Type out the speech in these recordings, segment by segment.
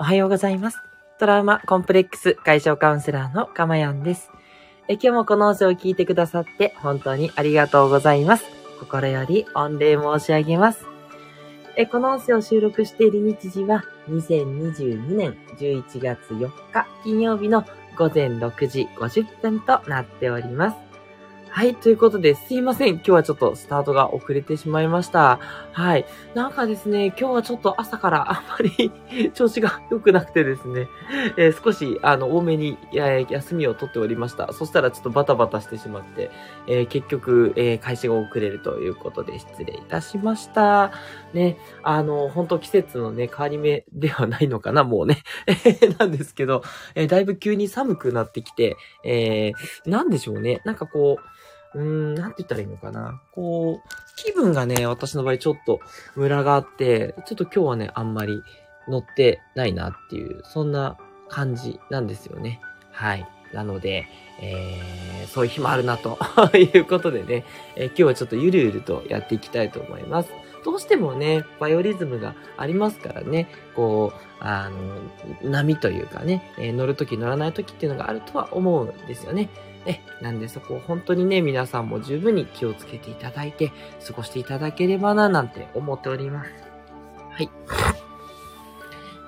おはようございます。トラウマコンプレックス解消カウンセラーのかまやんです。え今日もこの音声を聞いてくださって本当にありがとうございます。心より御礼申し上げます。えこの音声を収録している日時は2022年11月4日金曜日の午前6時50分となっております。はい。ということで、すいません。今日はちょっとスタートが遅れてしまいました。はい。なんかですね、今日はちょっと朝から あんまり調子が良くなくてですね、えー少し、あの、多めに、えー休みを取っておりました。そしたらちょっとバタバタしてしまって、えー結局、えー開始が遅れるということで失礼いたしました。ね、あの、本当季節のね、変わり目ではないのかな、もうね。なんですけど、えだいぶ急に寒くなってきて、えーなんでしょうね。なんかこう、うーん、なんて言ったらいいのかな。こう、気分がね、私の場合ちょっとムラがあって、ちょっと今日はね、あんまり乗ってないなっていう、そんな感じなんですよね。はい。なので、えー、そういう日もあるなと いうことでね、えー今日はちょっとゆるゆるとやっていきたいと思います。どうしてもね、バイオリズムがありますからね、こう、あの、波というかね、えー乗るとき乗らないときっていうのがあるとは思うんですよね。え、なんでそこを本当にね、皆さんも十分に気をつけていただいて、過ごしていただければな、なんて思っております。はい。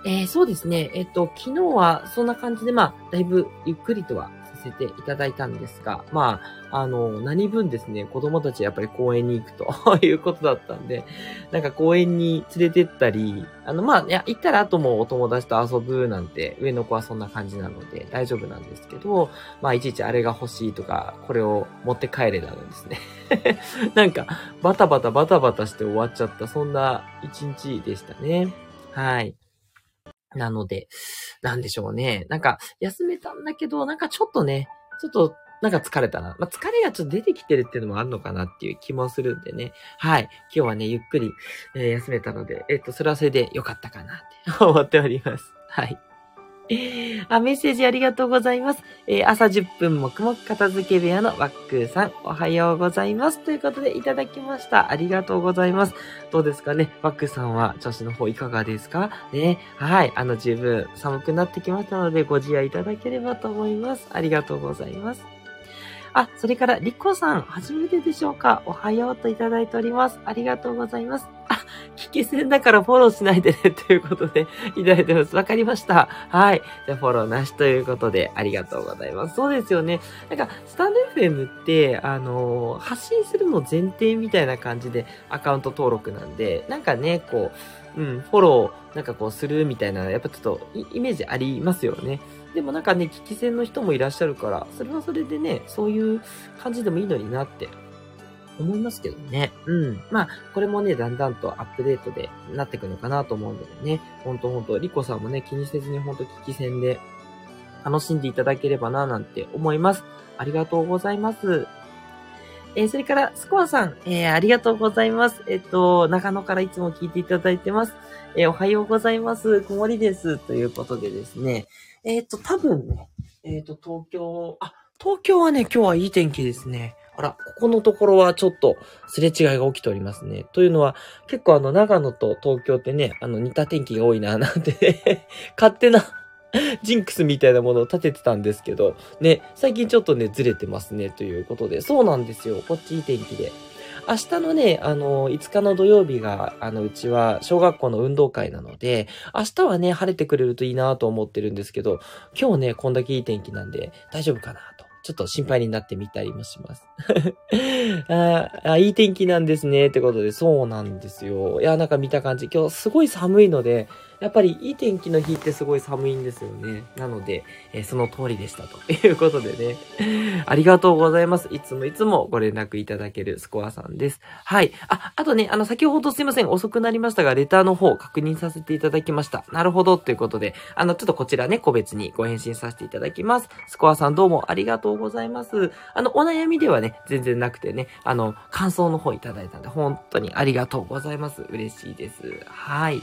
えーそうですね。えっ、と、昨日はそんな感じで、まあ、だいぶゆっくりとはせていただいたんですが、まあ、あの、何分ですね、子供たちやっぱり公園に行くと いうことだったんで、なんか公園に連れてったり、あの、まあ、いや、行ったら後もお友達と遊ぶなんて、上の子はそんな感じなので大丈夫なんですけど、まあ、いちいちあれが欲しいとか、これを持って帰れなのですね。なんか、バタバタバタバタして終わっちゃった、そんな一日でしたね。はい。なので、なんでしょうね。なんか、休めたんだけど、なんかちょっとね、ちょっと、なんか疲れたな。まあ、疲れがちょっと出てきてるっていうのもあるのかなっていう気もするんでね。はい。今日はね、ゆっくり、えー休めたので、えっ、と、それはそれで良かったかなって思っております。はい。あ、メッセージありがとうございます。えー朝10分黙々片付け部屋のワックーさん、おはようございます。ということでいただきました。ありがとうございます。どうですかね？ワックーさんは調子の方いかがですか？ね。はい。あの、十分寒くなってきましたので、ご自愛いただければと思います。ありがとうございます。あ、それから、リコさん、初めてでしょうか？おはようといただいております。ありがとうございます。あ、聞き戦だからフォローしないでね、ということで、いただいてます。わかりました。はい。じゃあ、フォローなしということで、ありがとうございます。そうですよね。なんか、スタンド FM って、あのー発信するの前提みたいな感じでアカウント登録なんで、なんかね、こう、うん、フォロー、なんかこうするみたいな、やっぱちょっとイメージありますよね。でもなんかね、聞き戦の人もいらっしゃるから、それはそれでね、そういう感じでもいいのになって思いますけどね。うん。まあ、これもね、だんだんとアップデートでなっていくのかなと思うのでね、ほんとほんと、リコさんもね、気にせずにほんと聞き戦で楽しんでいただければな、なんて思います。ありがとうございます。えーそれから、スコアさん、えーありがとうございます。えっと、長野からいつも聞いていただいてます。えーおはようございます。曇りです。ということでですね。えっと、多分ね、えっと、東京、あ、東京はね、今日はいい天気ですね。あら、ここのところはちょっとすれ違いが起きておりますね。というのは、結構あの、長野と東京ってね、あの、似た天気が多いな、なんて、勝手な ジンクスみたいなものを立ててたんですけど、ね、最近ちょっとね、ずれてますね、ということで。そうなんですよ。こっちいい天気で。明日のね、あの、5日の土曜日が、あの、うちは小学校の運動会なので、明日はね、晴れてくれるといいなと思ってるんですけど、今日ね、こんだけいい天気なんで、大丈夫かな。ちょっと心配になってみたりもします。ああ、いい天気なんですね。ってことで、そうなんですよ。いや、なんか見た感じ、今日すごい寒いので、やっぱりいい天気の日ってすごい寒いんですよね。なので、えーその通りでしたということでね。ありがとうございます。いつもいつもご連絡いただけるスコアさんです。はい。あ、あとね、あの、先ほどすいません。遅くなりましたが、レターの方確認させていただきました。なるほど。ということで、あの、ちょっとこちらね、個別にご返信させていただきます。スコアさんどうもありがとうございます。あの、お悩みではね、全然なくてね、あの、感想の方いただいたんで、本当にありがとうございます。嬉しいです。はい。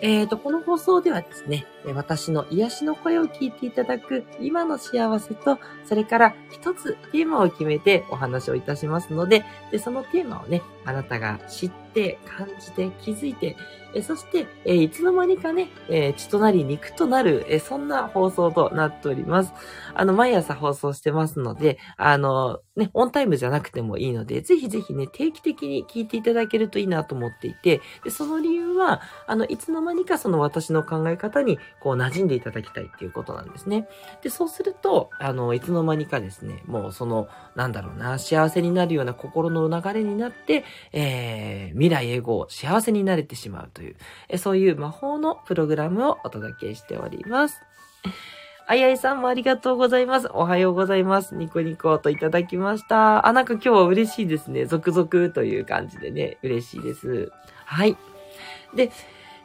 えーと、この放送ではですね、私の癒しの声を聞いていただく今の幸せと、それから一つテーマを決めてお話をいたしますので、で、そのテーマをね、あなたが知って、感じて、気づいて、えそして、えいつの間にかね、え血となり肉となる、えそんな放送となっております。あの、毎朝放送してますので、あの、ね、オンタイムじゃなくてもいいので、ぜひぜひね、定期的に聞いていただけるといいなと思っていて、で、その理由は、あの、いつの間にかその私の考え方に、こう、馴染んでいただきたいっていうことなんですね。で、そうすると、あの、いつの間にかですね、もうその、なんだろうな、幸せになるような心の流れになって、えー、未来永劫幸せになれてしまうという、えそういう魔法のプログラムをお届けしております。あいあいさんもありがとうございます。おはようございます。ニコニコといただきました。あ、なんか今日は嬉しいですね。続々という感じでね、嬉しいです。はい。で、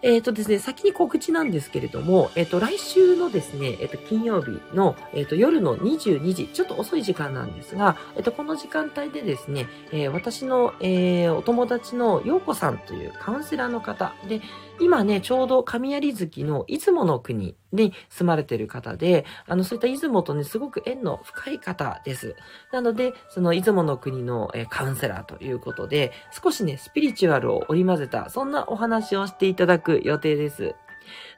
えっ、ー、とですね、先に告知なんですけれども、えっ、ー、と、来週のですね、えっ、ー、と、金曜日の、えっ、と、夜の22時、ちょっと遅い時間なんですが、えっ、と、この時間帯でですね、え私の、えお友達の陽子さんというカウンセラーの方で、今ね、ちょうど神有月のいつもの国に住まれている方で、あの、そういった出雲とね、すごく縁の深い方です。なので、その出雲の国の、カウンセラーということで、少しね、スピリチュアルを織り交ぜた、そんなお話をしていただく予定です。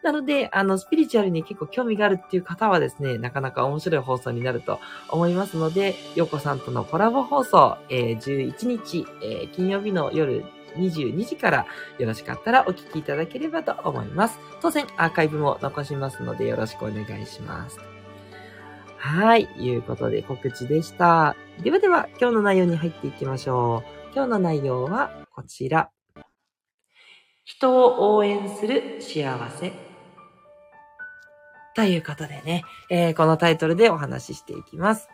なので、あの、スピリチュアルに結構興味があるっていう方はですね、なかなか面白い放送になると思いますので、ヨコさんとのコラボ放送、えー、11日、えー、金曜日の夜22時からよろしかったらお聞きいただければと思います。当然アーカイブも残しますのでよろしくお願いします。はい。いうことで告知でした。ではでは今日の内容に入っていきましょう。今日の内容はこちら。人を応援する幸せ。ということでね、えー、このタイトルでお話ししていきます。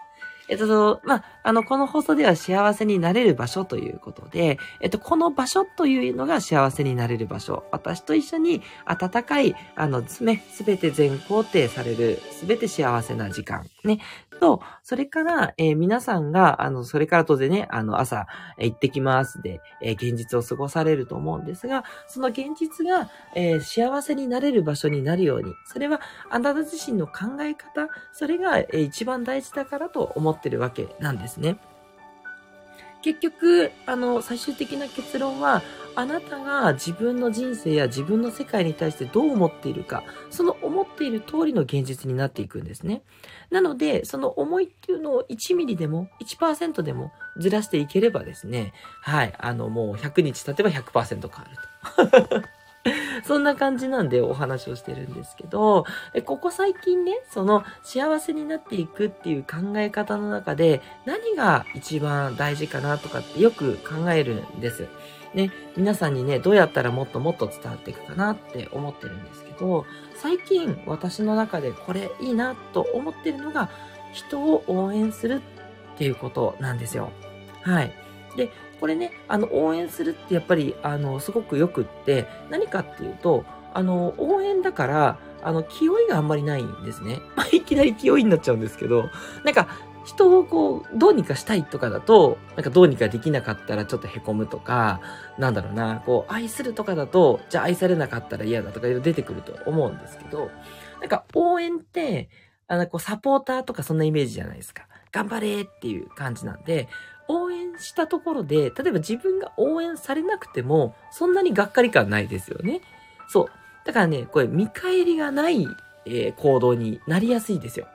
えっと、まあ、あの、この放送では幸せになれる場所ということで、えっと、この場所というのが幸せになれる場所。私と一緒に温かい、あの、ね、すべて全肯定される、すべて幸せな時間。ね。と、それから、えー、皆さんが、あの、それから当然ね、あの、朝、えー、行ってきますで、えー、現実を過ごされると思うんですが、その現実が、え幸せになれる場所になるように、それはあなた自身の考え方、それが、え一番大事だからと思っててるわけなんですね。結局、あの、最終的な結論は、あなたが自分の人生や自分の世界に対してどう思っているか、その思っている通りの現実になっていくんですね。なので、その思いっていうのを1ミリでも1%でもずらしていければですね、はい、あのもう100日経てば100%変わると。そんな感じなんでお話をしてるんですけど、ここ最近ね、その幸せになっていくっていう考え方の中で何が一番大事かなとかってよく考えるんです。ね、皆さんにね、どうやったらもっともっと伝わっていくかなって思ってるんですけど、最近私の中でこれいいなと思ってるのが、人を応援するっていうことなんですよ。はい。で、これね、あの、応援するってやっぱり、あの、すごくよくって、何かっていうと、あの、応援だから、あの、気負いがあんまりないんですね。まあ、いきなり気負いになっちゃうんですけど、なんか、人をこう、どうにかしたいとかだと、なんかどうにかできなかったらちょっと凹むとか、なんだろうな、こう、愛するとかだと、じゃあ愛されなかったら嫌だとかいろいろ出てくると思うんですけど、なんか応援って、あの、こう、サポーターとかそんなイメージじゃないですか。頑張れっていう感じなんで、応援したところで、例えば自分が応援されなくても、そんなにがっかり感ないですよね。そう。だからね、これ見返りがない、えー、行動になりやすいですよ。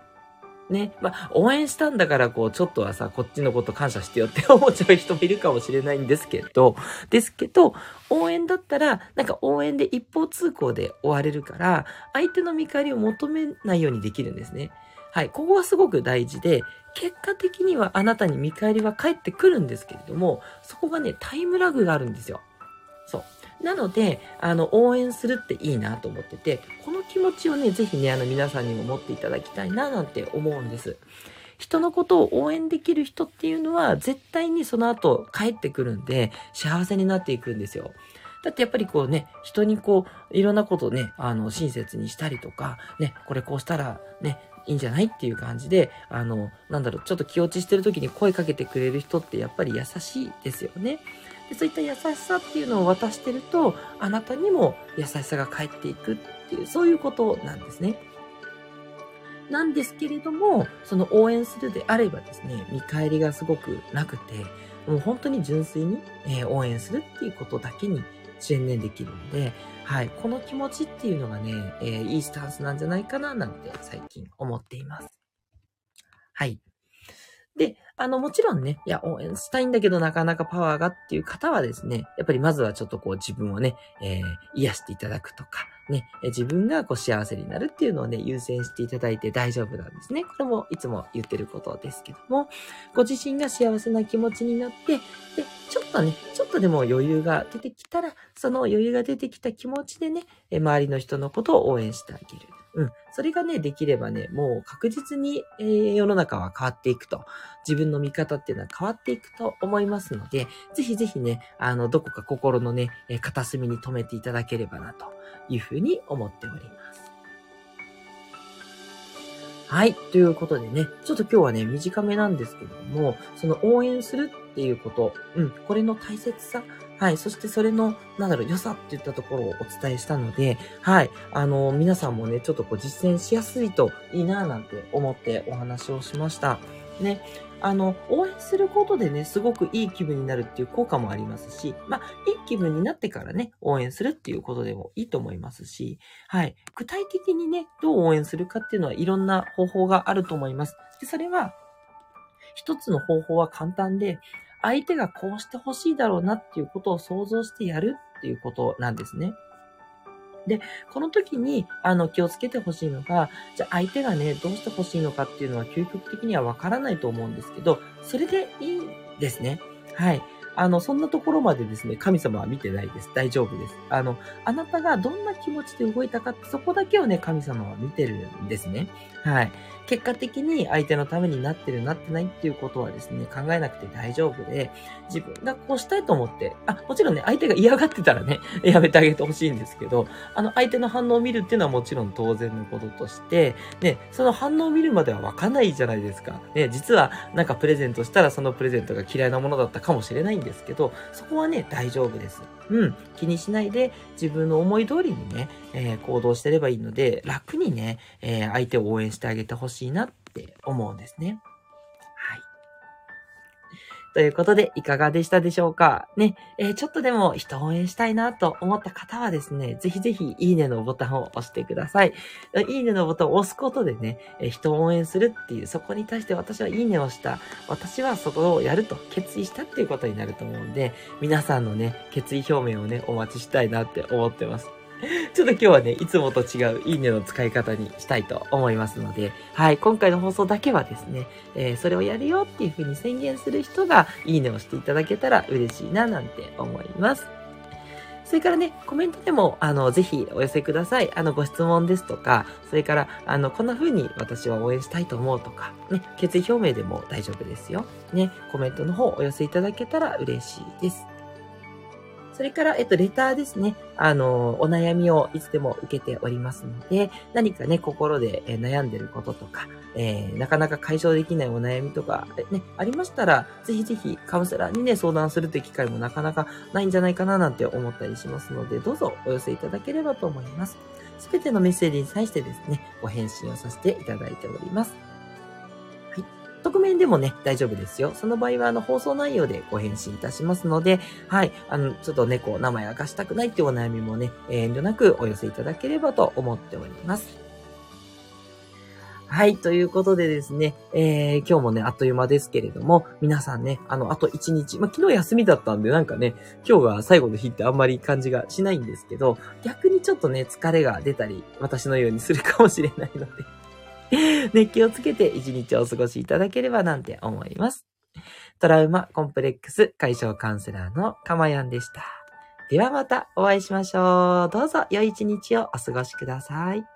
ね。まあ、応援したんだから、こう、ちょっとはさ、こっちのこと感謝してよって 思っちゃう人もいるかもしれないんですけど、ですけど、応援だったら、なんか応援で一方通行で終われるから、相手の見返りを求めないようにできるんですね。はい。ここはすごく大事で、結果的にはあなたに見返りは返ってくるんですけれども、そこがね、タイムラグがあるんですよ。そう。なので、あの、応援するっていいなと思ってて、この気持ちをね、ぜひね、あの、皆さんにも持っていただきたいな、なんて思うんです。人のことを応援できる人っていうのは、絶対にその後帰ってくるんで、幸せになっていくんですよ。だってやっぱりこうね、人にこう、いろんなことをね、あの、親切にしたりとか、ね、これこうしたらね、いいんじゃないっていう感じで、あの、なんだろう、ちょっと気落ちしてる時に声かけてくれる人ってやっぱり優しいですよね。でそういった優しさっていうのを渡してると、あなたにも優しさが返っていくっていう、そういうことなんですね。なんですけれども、その応援するであればですね、見返りがすごくなくて、もう本当に純粋に、え、応援するっていうことだけに専念できるので、はい、この気持ちっていうのがね、えー、いいスタンスなんじゃないかななんて最近思っています。はい。で、あの、もちろんね、いや、応援したいんだけどなかなかパワーがっていう方はですね、やっぱりまずはちょっとこう自分をね、えー、癒していただくとか、ね、自分がこう幸せになるっていうのをね、優先していただいて大丈夫なんですね。これもいつも言ってることですけども、ご自身が幸せな気持ちになって、で、ちょっとね、ちょっとでも余裕が出てきたら、その余裕が出てきた気持ちでね、周りの人のことを応援してあげる。うん。それがね、できればね、もう確実に、えー、世の中は変わっていくと、自分の見方っていうのは変わっていくと思いますので、ぜひぜひね、あの、どこか心のね、え片隅に留めていただければな、というふうに思っております。はい。ということでね、ちょっと今日はね、短めなんですけれども、その応援するっていうこと、うん、これの大切さ、はい。そしてそれの、なんだろう、良さっていったところをお伝えしたので、はい。あの、皆さんもね、ちょっとこう実践しやすいといいなぁなんて思ってお話をしました。ね。あの、応援することでね、すごくいい気分になるっていう効果もありますし、まあ、いい気分になってからね、応援するっていうことでもいいと思いますし、はい。具体的にね、どう応援するかっていうのはいろんな方法があると思います。で、それは、一つの方法は簡単で、相手がこうしてほしいだろうなっていうことを想像してやるっていうことなんですね。で、この時に、あの、気をつけてほしいのが、じゃあ相手がね、どうしてほしいのかっていうのは究極的にはわからないと思うんですけど、それでいいんですね。はい。あの、そんなところまでですね、神様は見てないです。大丈夫です。あの、あなたがどんな気持ちで動いたかって、そこだけをね、神様は見てるんですね。はい。結果的に相手のためになってる、なってないっていうことはですね、考えなくて大丈夫で、自分がこうしたいと思って、あ、もちろんね、相手が嫌がってたらね、やめてあげてほしいんですけど、あの、相手の反応を見るっていうのはもちろん当然のこととして、ね、その反応を見るまではわかんないじゃないですか。ね、実はなんかプレゼントしたらそのプレゼントが嫌いなものだったかもしれないんですけど、そこはね、大丈夫です。うん、気にしないで自分の思い通りにね、えー、行動してればいいので、楽にね、えー、相手を応援してあげてほしいなって思うんですね。ということで、いかがでしたでしょうか？ね、えー、ちょっとでも人を応援したいなと思った方はですね、ぜひぜひいいねのボタンを押してください。いいねのボタンを押すことでね、えー、人を応援するっていう、そこに対して私はいいねをした。私はそこをやると決意したっていうことになると思うんで、皆さんのね、決意表明をね、お待ちしたいなって思ってます。ちょっと今日はね、いつもと違ういいねの使い方にしたいと思いますので、はい、今回の放送だけはですね、えー、それをやるよっていう風に宣言する人がいいねをしていただけたら嬉しいななんて思います。それからね、コメントでも、あの、ぜひお寄せください。あの、ご質問ですとか、それから、あの、こんな風に私は応援したいと思うとか、ね、決意表明でも大丈夫ですよ。ね、コメントの方お寄せいただけたら嬉しいです。それから、えっと、レターですね。あの、お悩みをいつでも受けておりますので、何かね、心で悩んでることとか、えー、なかなか解消できないお悩みとか、ね、ありましたら、ぜひぜひカウンセラーにね、相談するって機会もなかなかないんじゃないかななんて思ったりしますので、どうぞお寄せいただければと思います。すべてのメッセージに対してですね、ご返信をさせていただいております。匿名でもね、大丈夫ですよ。その場合は、あの、放送内容でご返信いたしますので、はい、あの、ちょっとね、こう、名前明かしたくないっていうお悩みもね、遠慮なくお寄せいただければと思っております。はい。ということでですね、えー、今日もね、あっという間ですけれども、皆さんね、あの、あと1日、まあ、昨日休みだったんで、なんかね、今日が最後の日ってあんまり感じがしないんですけど、逆にちょっとね、疲れが出たり、私のようにするかもしれないので 熱気をつけて一日をお過ごしいただければなんて思います。トラウマコンプレックス解消カウンセラーのかまやんでした。ではまたお会いしましょう。どうぞ良い一日をお過ごしください。